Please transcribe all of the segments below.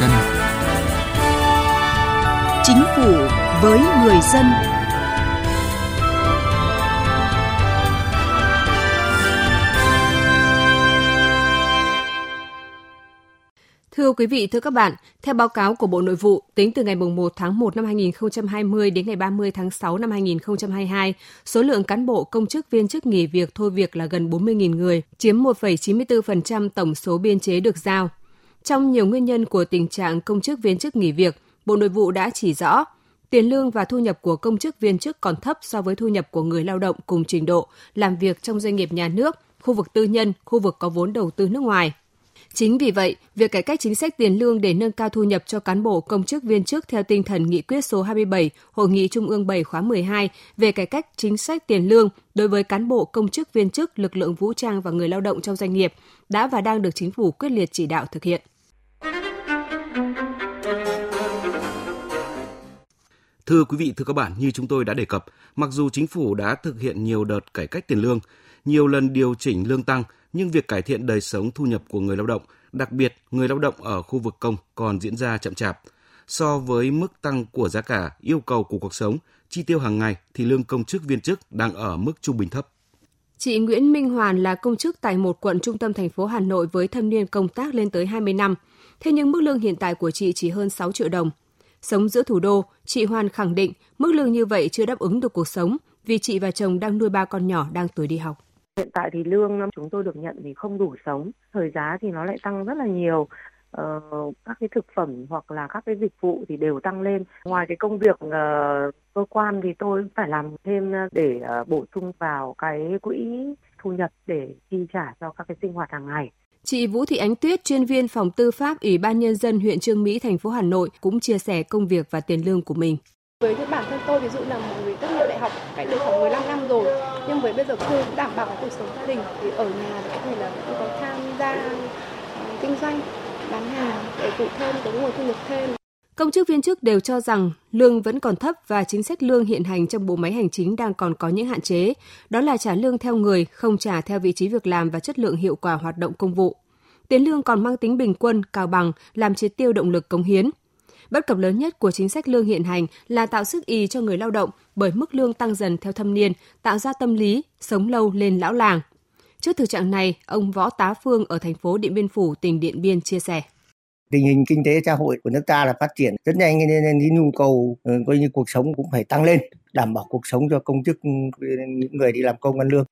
dân. Chính phủ với người dân. Thưa quý vị, thưa các bạn, theo báo cáo của Bộ Nội vụ, tính từ ngày 1 tháng 1 năm 2020 đến ngày 30 tháng 6 năm 2022, số lượng cán bộ công chức viên chức nghỉ việc thôi việc là gần 40.000 người, chiếm 1,94% tổng số biên chế được giao. Trong nhiều nguyên nhân của tình trạng công chức viên chức nghỉ việc, Bộ Nội vụ đã chỉ rõ tiền lương và thu nhập của công chức viên chức còn thấp so với thu nhập của người lao động cùng trình độ làm việc trong doanh nghiệp nhà nước, khu vực tư nhân, khu vực có vốn đầu tư nước ngoài – Chính vì vậy, việc cải cách chính sách tiền lương để nâng cao thu nhập cho cán bộ công chức viên chức theo tinh thần nghị quyết số 27 Hội nghị Trung ương 7 khóa 12 về cải cách chính sách tiền lương đối với cán bộ công chức viên chức, lực lượng vũ trang và người lao động trong doanh nghiệp đã và đang được chính phủ quyết liệt chỉ đạo thực hiện. Thưa quý vị, thưa các bạn, như chúng tôi đã đề cập, mặc dù chính phủ đã thực hiện nhiều đợt cải cách tiền lương, nhiều lần điều chỉnh lương tăng, nhưng việc cải thiện đời sống thu nhập của người lao động, đặc biệt người lao động ở khu vực công còn diễn ra chậm chạp. So với mức tăng của giá cả, yêu cầu của cuộc sống, chi tiêu hàng ngày thì lương công chức viên chức đang ở mức trung bình thấp. Chị Nguyễn Minh Hoàn là công chức tại một quận trung tâm thành phố Hà Nội với thâm niên công tác lên tới 20 năm. Thế nhưng mức lương hiện tại của chị chỉ hơn 6 triệu đồng. Sống giữa thủ đô, chị Hoàn khẳng định mức lương như vậy chưa đáp ứng được cuộc sống vì chị và chồng đang nuôi ba con nhỏ đang tuổi đi học. Hiện tại thì lương chúng tôi được nhận thì không đủ sống, thời giá thì nó lại tăng rất là nhiều. Ờ, các cái thực phẩm hoặc là các cái dịch vụ thì đều tăng lên. Ngoài cái công việc uh, cơ quan thì tôi phải làm thêm ờ, để uh, bổ sung vào cái quỹ thu nhập để chi trả cho các cái sinh hoạt hàng ngày. Chị Vũ Thị Ánh Tuyết, chuyên viên phòng tư pháp Ủy ban Nhân dân huyện Trương Mỹ, thành phố Hà Nội cũng chia sẻ công việc và tiền lương của mình. Với bản thân tôi, ví dụ là một người tốt nghiệp đại học, cách đây khoảng 15 năm rồi, nhưng với bây giờ tôi cũng đảm bảo cuộc sống gia đình thì ở nhà có thể là cũng có tham gia ờ, kinh doanh bán hàng để phụ thêm có nguồn thu nhập thêm Công chức viên chức đều cho rằng lương vẫn còn thấp và chính sách lương hiện hành trong bộ máy hành chính đang còn có những hạn chế, đó là trả lương theo người, không trả theo vị trí việc làm và chất lượng hiệu quả hoạt động công vụ. Tiền lương còn mang tính bình quân, cao bằng, làm triệt tiêu động lực cống hiến. Bất cập lớn nhất của chính sách lương hiện hành là tạo sức y cho người lao động bởi mức lương tăng dần theo thâm niên, tạo ra tâm lý sống lâu lên lão làng. Trước thực trạng này, ông Võ Tá Phương ở thành phố Điện Biên Phủ, tỉnh Điện Biên chia sẻ tình hình kinh tế xã hội của nước ta là phát triển rất nhanh nên cái nhu cầu ờ, coi như cuộc sống cũng phải tăng lên đảm bảo cuộc sống cho công chức những người đi làm công ăn lương.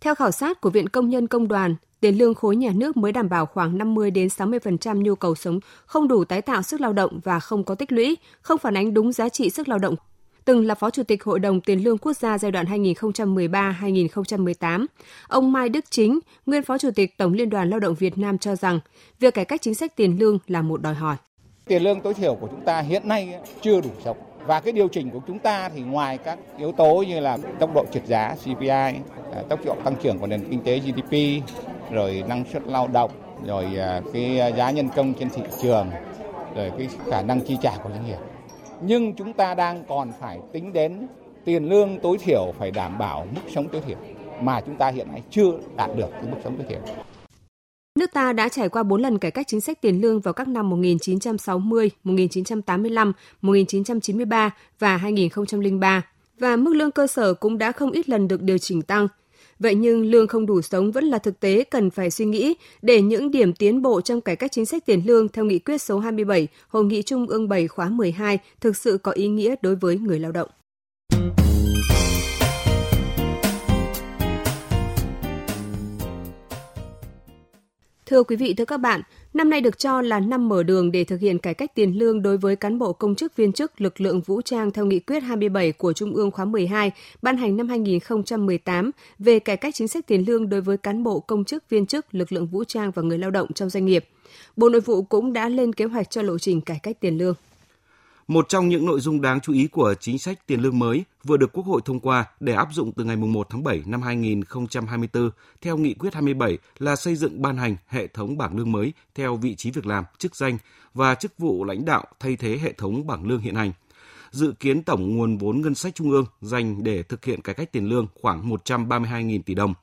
Theo khảo sát của Viện Công nhân Công đoàn, tiền lương khối nhà nước mới đảm bảo khoảng 50 đến 60% nhu cầu sống, không đủ tái tạo sức lao động và không có tích lũy, không phản ánh đúng giá trị sức lao động từng là Phó Chủ tịch Hội đồng Tiền lương Quốc gia giai đoạn 2013-2018. Ông Mai Đức Chính, nguyên Phó Chủ tịch Tổng Liên đoàn Lao động Việt Nam cho rằng việc cải cách chính sách tiền lương là một đòi hỏi. Tiền lương tối thiểu của chúng ta hiện nay chưa đủ sống. Và cái điều chỉnh của chúng ta thì ngoài các yếu tố như là tốc độ trượt giá CPI, à, tốc độ tăng trưởng của nền kinh tế GDP, rồi năng suất lao động, rồi à, cái à, giá nhân công trên thị trường, rồi cái khả năng chi trả của doanh nghiệp nhưng chúng ta đang còn phải tính đến tiền lương tối thiểu phải đảm bảo mức sống tối thiểu mà chúng ta hiện nay chưa đạt được cái mức sống tối thiểu. Nước ta đã trải qua 4 lần cải cách chính sách tiền lương vào các năm 1960, 1985, 1993 và 2003 và mức lương cơ sở cũng đã không ít lần được điều chỉnh tăng – Vậy nhưng lương không đủ sống vẫn là thực tế cần phải suy nghĩ để những điểm tiến bộ trong cải cách chính sách tiền lương theo nghị quyết số 27 Hội nghị Trung ương 7 khóa 12 thực sự có ý nghĩa đối với người lao động. Thưa quý vị, thưa các bạn, năm nay được cho là năm mở đường để thực hiện cải cách tiền lương đối với cán bộ công chức viên chức lực lượng vũ trang theo nghị quyết 27 của Trung ương khóa 12 ban hành năm 2018 về cải cách chính sách tiền lương đối với cán bộ công chức viên chức lực lượng vũ trang và người lao động trong doanh nghiệp. Bộ Nội vụ cũng đã lên kế hoạch cho lộ trình cải cách tiền lương. Một trong những nội dung đáng chú ý của chính sách tiền lương mới vừa được Quốc hội thông qua để áp dụng từ ngày 1 tháng 7 năm 2024 theo nghị quyết 27 là xây dựng ban hành hệ thống bảng lương mới theo vị trí việc làm, chức danh và chức vụ lãnh đạo thay thế hệ thống bảng lương hiện hành. Dự kiến tổng nguồn vốn ngân sách trung ương dành để thực hiện cải cách tiền lương khoảng 132.000 tỷ đồng.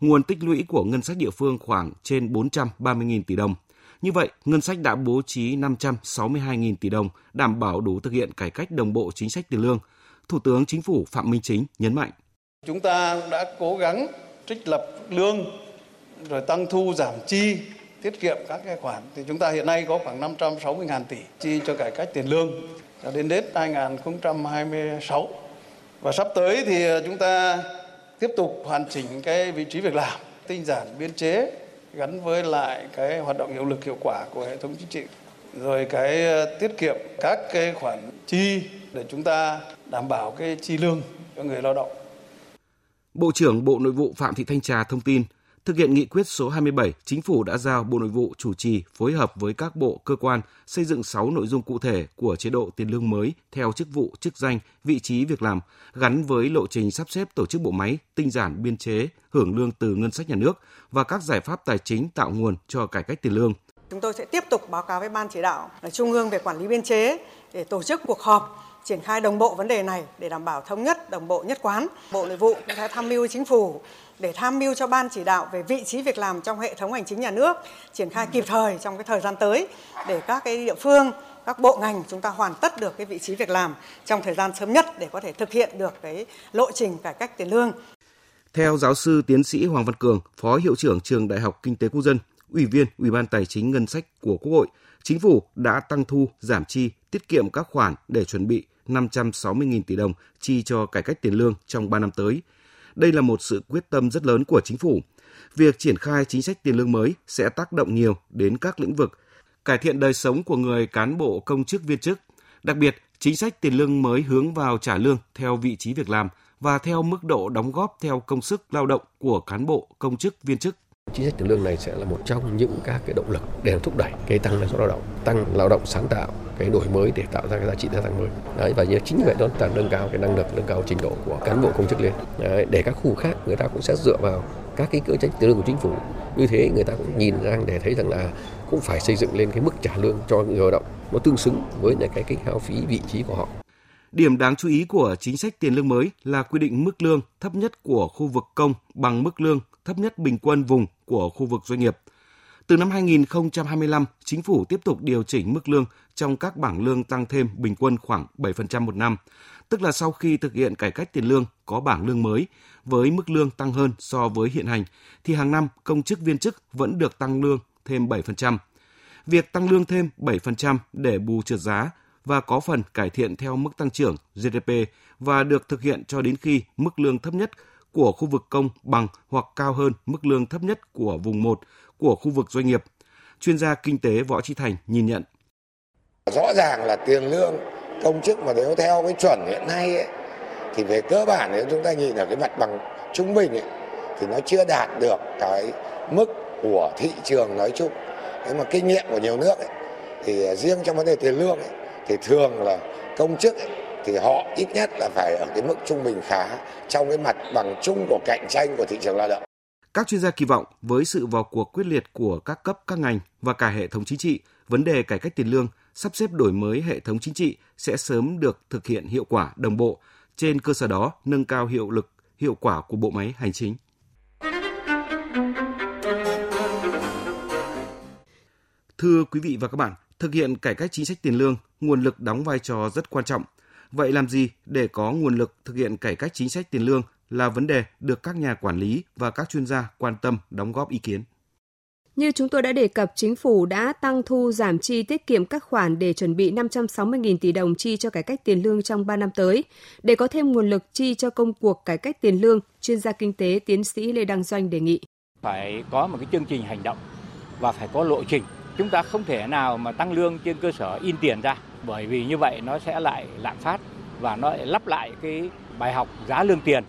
Nguồn tích lũy của ngân sách địa phương khoảng trên 430.000 tỷ đồng – như vậy, ngân sách đã bố trí 562.000 tỷ đồng đảm bảo đủ thực hiện cải cách đồng bộ chính sách tiền lương. Thủ tướng Chính phủ Phạm Minh Chính nhấn mạnh. Chúng ta đã cố gắng trích lập lương rồi tăng thu giảm chi tiết kiệm các cái khoản thì chúng ta hiện nay có khoảng 560.000 tỷ chi cho cải cách tiền lương cho đến đến 2026 và sắp tới thì chúng ta tiếp tục hoàn chỉnh cái vị trí việc làm tinh giản biên chế gắn với lại cái hoạt động hiệu lực hiệu quả của hệ thống chính trị, rồi cái ờ, tiết kiệm các cái khoản chi để chúng ta đảm bảo cái chi lương cho người lao động. Bộ trưởng Bộ Nội vụ Phạm Thị Thanh Trà thông tin Thực hiện nghị quyết số 27, Chính phủ đã giao Bộ Nội vụ chủ trì phối hợp với các bộ, cơ quan xây dựng 6 nội dung cụ thể của chế độ tiền lương mới theo chức vụ, chức danh, vị trí việc làm, gắn với lộ trình sắp xếp tổ chức bộ máy, tinh giản biên chế, hưởng lương từ ngân sách nhà nước và các giải pháp tài chính tạo nguồn cho cải cách tiền lương. Chúng tôi sẽ tiếp tục báo cáo với Ban chỉ đạo là Trung ương về quản lý biên chế để tổ chức cuộc họp triển khai đồng bộ vấn đề này để đảm bảo thống nhất, đồng bộ nhất quán. Bộ Nội vụ cũng tham mưu chính phủ để tham mưu cho ban chỉ đạo về vị trí việc làm trong hệ thống hành chính nhà nước triển khai kịp thời trong cái thời gian tới để các cái địa phương các bộ ngành chúng ta hoàn tất được cái vị trí việc làm trong thời gian sớm nhất để có thể thực hiện được cái lộ trình cải cách tiền lương. Theo giáo sư tiến sĩ Hoàng Văn Cường, Phó Hiệu trưởng Trường Đại học Kinh tế Quốc dân, Ủy viên Ủy ban Tài chính Ngân sách của Quốc hội, Chính phủ đã tăng thu, giảm chi, tiết kiệm các khoản để chuẩn bị 560.000 tỷ đồng chi cho cải cách tiền lương trong 3 năm tới. Đây là một sự quyết tâm rất lớn của chính phủ. Việc triển khai chính sách tiền lương mới sẽ tác động nhiều đến các lĩnh vực, cải thiện đời sống của người cán bộ công chức viên chức. Đặc biệt, chính sách tiền lương mới hướng vào trả lương theo vị trí việc làm và theo mức độ đóng góp theo công sức lao động của cán bộ công chức viên chức. Chính sách tiền lương này sẽ là một trong những các cái động lực để thúc đẩy cái tăng năng suất lao động, tăng lao động sáng tạo, cái đổi mới để tạo ra cái giá trị gia tăng mới. Đấy, và chính vì vậy đó là nâng cao cái năng lực, nâng cao trình độ của cán bộ công chức lên. Đấy, để các khu khác người ta cũng sẽ dựa vào các cái cơ chế tiền lương của chính phủ. Như thế người ta cũng nhìn ra để thấy rằng là cũng phải xây dựng lên cái mức trả lương cho người lao động nó tương xứng với lại cái cái hao phí vị trí của họ. Điểm đáng chú ý của chính sách tiền lương mới là quy định mức lương thấp nhất của khu vực công bằng mức lương thấp nhất bình quân vùng của khu vực doanh nghiệp. Từ năm 2025, chính phủ tiếp tục điều chỉnh mức lương trong các bảng lương tăng thêm bình quân khoảng 7% một năm, tức là sau khi thực hiện cải cách tiền lương có bảng lương mới với mức lương tăng hơn so với hiện hành thì hàng năm công chức viên chức vẫn được tăng lương thêm 7%. Việc tăng lương thêm 7% để bù trượt giá và có phần cải thiện theo mức tăng trưởng GDP và được thực hiện cho đến khi mức lương thấp nhất của khu vực công bằng hoặc cao hơn mức lương thấp nhất của vùng 1 của khu vực doanh nghiệp. Chuyên gia kinh tế Võ Trí Thành nhìn nhận. Rõ ràng là tiền lương công chức mà nếu theo cái chuẩn hiện nay ấy, thì về cơ bản nếu chúng ta nhìn ở cái mặt bằng trung bình ấy, thì nó chưa đạt được cái mức của thị trường nói chung. Thế mà kinh nghiệm của nhiều nước ấy, thì riêng trong vấn đề tiền lương ấy, thì thường là công chức ấy, thì họ ít nhất là phải ở cái mức trung bình khá trong cái mặt bằng chung của cạnh tranh của thị trường lao động. Các chuyên gia kỳ vọng với sự vào cuộc quyết liệt của các cấp các ngành và cả hệ thống chính trị, vấn đề cải cách tiền lương, sắp xếp đổi mới hệ thống chính trị sẽ sớm được thực hiện hiệu quả đồng bộ, trên cơ sở đó nâng cao hiệu lực, hiệu quả của bộ máy hành chính. Thưa quý vị và các bạn, thực hiện cải cách chính sách tiền lương, nguồn lực đóng vai trò rất quan trọng. Vậy làm gì để có nguồn lực thực hiện cải cách chính sách tiền lương là vấn đề được các nhà quản lý và các chuyên gia quan tâm đóng góp ý kiến. Như chúng tôi đã đề cập, chính phủ đã tăng thu giảm chi tiết kiệm các khoản để chuẩn bị 560.000 tỷ đồng chi cho cải cách tiền lương trong 3 năm tới. Để có thêm nguồn lực chi cho công cuộc cải cách tiền lương, chuyên gia kinh tế tiến sĩ Lê Đăng Doanh đề nghị. Phải có một cái chương trình hành động và phải có lộ trình. Chúng ta không thể nào mà tăng lương trên cơ sở in tiền ra, bởi vì như vậy nó sẽ lại lạm phát và nó lại lắp lại cái bài học giá lương tiền.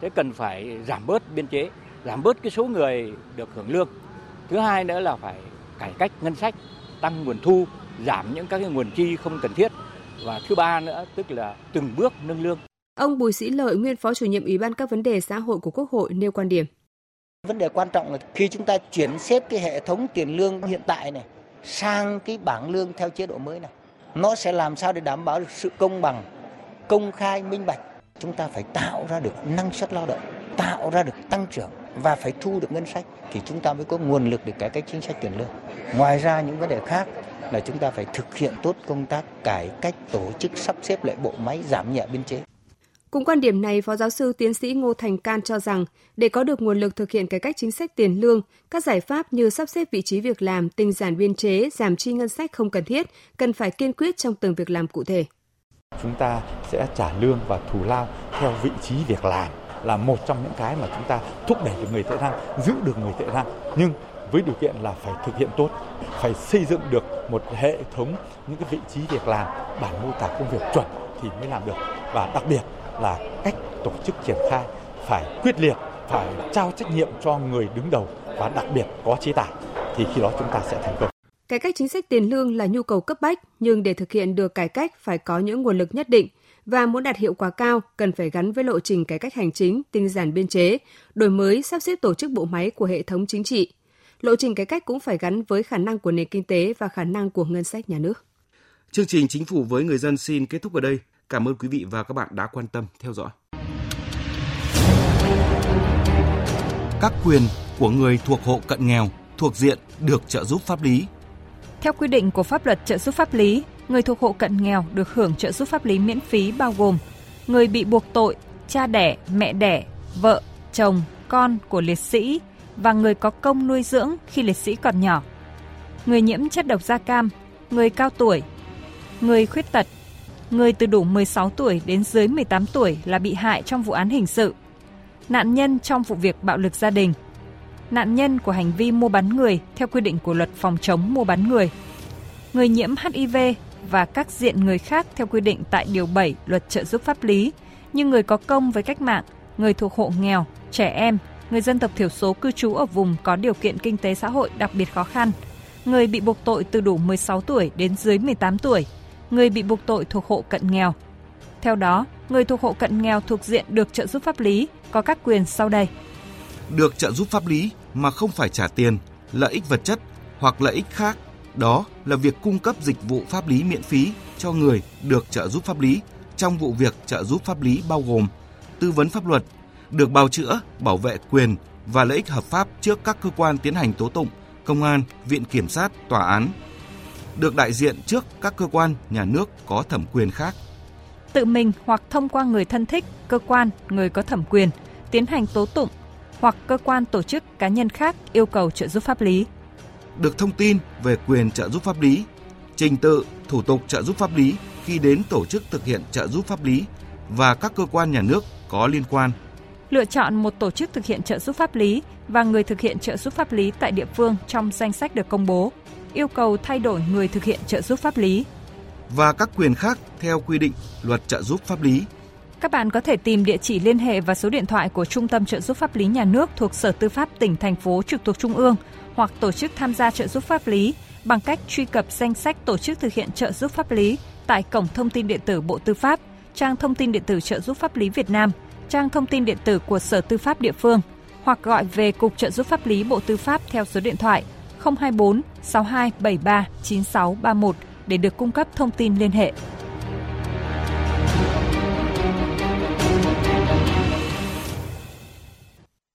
Thế cần phải giảm bớt biên chế giảm bớt cái số người được hưởng lương. Thứ hai nữa là phải cải cách ngân sách tăng nguồn thu giảm những các cái nguồn chi không cần thiết. Và thứ ba nữa tức là từng bước nâng lương. Ông Bùi Sĩ Lợi, nguyên Phó chủ nhiệm Ủy ban các vấn đề xã hội của Quốc hội nêu quan điểm. Vấn đề quan trọng là khi chúng ta chuyển xếp cái hệ thống tiền lương hiện tại này sang cái bảng lương theo chế độ mới này, nó sẽ làm sao để đảm bảo được sự công bằng, công khai, minh bạch chúng ta phải tạo ra được năng suất lao động tạo ra được tăng trưởng và phải thu được ngân sách thì chúng ta mới có nguồn lực để cải cách chính sách tiền lương. Ngoài ra những vấn đề khác là chúng ta phải thực hiện tốt công tác cải cách tổ chức sắp xếp lại bộ máy giảm nhẹ biên chế. Cùng quan điểm này, Phó giáo sư tiến sĩ Ngô Thành Can cho rằng để có được nguồn lực thực hiện cải cách chính sách tiền lương, các giải pháp như sắp xếp vị trí việc làm, tinh giản biên chế, giảm chi ngân sách không cần thiết, cần phải kiên quyết trong từng việc làm cụ thể. Chúng ta sẽ trả lương và thù lao theo vị trí việc làm là một trong những cái mà chúng ta thúc đẩy được người tệ năng, giữ được người tệ năng. Nhưng với điều kiện là phải thực hiện tốt, phải xây dựng được một hệ thống những cái vị trí việc làm bản mô tả công việc chuẩn thì mới làm được và đặc biệt là cách tổ chức triển khai phải quyết liệt, phải trao trách nhiệm cho người đứng đầu và đặc biệt có chế tài thì khi đó chúng ta sẽ thành công. Cải cách chính sách tiền lương là nhu cầu cấp bách, nhưng để thực hiện được cải cách phải có những nguồn lực nhất định và muốn đạt hiệu quả cao cần phải gắn với lộ trình cải cách hành chính, tinh giản biên chế, đổi mới sắp xếp tổ chức bộ máy của hệ thống chính trị. Lộ trình cải cách cũng phải gắn với khả năng của nền kinh tế và khả năng của ngân sách nhà nước. Chương trình Chính phủ với người dân xin kết thúc ở đây. Cảm ơn quý vị và các bạn đã quan tâm theo dõi. Các quyền của người thuộc hộ cận nghèo thuộc diện được trợ giúp pháp lý. Theo quy định của pháp luật trợ giúp pháp lý, người thuộc hộ cận nghèo được hưởng trợ giúp pháp lý miễn phí bao gồm người bị buộc tội, cha đẻ, mẹ đẻ, vợ, chồng, con của liệt sĩ và người có công nuôi dưỡng khi liệt sĩ còn nhỏ, người nhiễm chất độc da cam, người cao tuổi, người khuyết tật, người từ đủ 16 tuổi đến dưới 18 tuổi là bị hại trong vụ án hình sự, nạn nhân trong vụ việc bạo lực gia đình, nạn nhân của hành vi mua bán người theo quy định của luật phòng chống mua bán người, người nhiễm HIV và các diện người khác theo quy định tại Điều 7 Luật trợ giúp pháp lý như người có công với cách mạng, người thuộc hộ nghèo, trẻ em, người dân tộc thiểu số cư trú ở vùng có điều kiện kinh tế xã hội đặc biệt khó khăn, người bị buộc tội từ đủ 16 tuổi đến dưới 18 tuổi, người bị buộc tội thuộc hộ cận nghèo. Theo đó, người thuộc hộ cận nghèo thuộc diện được trợ giúp pháp lý có các quyền sau đây. Được trợ giúp pháp lý mà không phải trả tiền, lợi ích vật chất hoặc lợi ích khác, đó là việc cung cấp dịch vụ pháp lý miễn phí cho người được trợ giúp pháp lý trong vụ việc trợ giúp pháp lý bao gồm tư vấn pháp luật, được bào chữa, bảo vệ quyền và lợi ích hợp pháp trước các cơ quan tiến hành tố tụng, công an, viện kiểm sát, tòa án, được đại diện trước các cơ quan nhà nước có thẩm quyền khác. Tự mình hoặc thông qua người thân thích, cơ quan, người có thẩm quyền tiến hành tố tụng hoặc cơ quan tổ chức cá nhân khác yêu cầu trợ giúp pháp lý. Được thông tin về quyền trợ giúp pháp lý, trình tự, thủ tục trợ giúp pháp lý khi đến tổ chức thực hiện trợ giúp pháp lý và các cơ quan nhà nước có liên quan. Lựa chọn một tổ chức thực hiện trợ giúp pháp lý và người thực hiện trợ giúp pháp lý tại địa phương trong danh sách được công bố. Yêu cầu thay đổi người thực hiện trợ giúp pháp lý. Và các quyền khác theo quy định luật trợ giúp pháp lý. Các bạn có thể tìm địa chỉ liên hệ và số điện thoại của Trung tâm trợ giúp pháp lý nhà nước thuộc Sở Tư pháp tỉnh thành phố trực thuộc Trung ương hoặc tổ chức tham gia trợ giúp pháp lý bằng cách truy cập danh sách tổ chức thực hiện trợ giúp pháp lý tại cổng thông tin điện tử Bộ Tư pháp, trang thông tin điện tử trợ giúp pháp lý Việt Nam, trang thông tin điện tử của Sở Tư pháp địa phương hoặc gọi về Cục trợ giúp pháp lý Bộ Tư pháp theo số điện thoại 024 6273 9631 để được cung cấp thông tin liên hệ.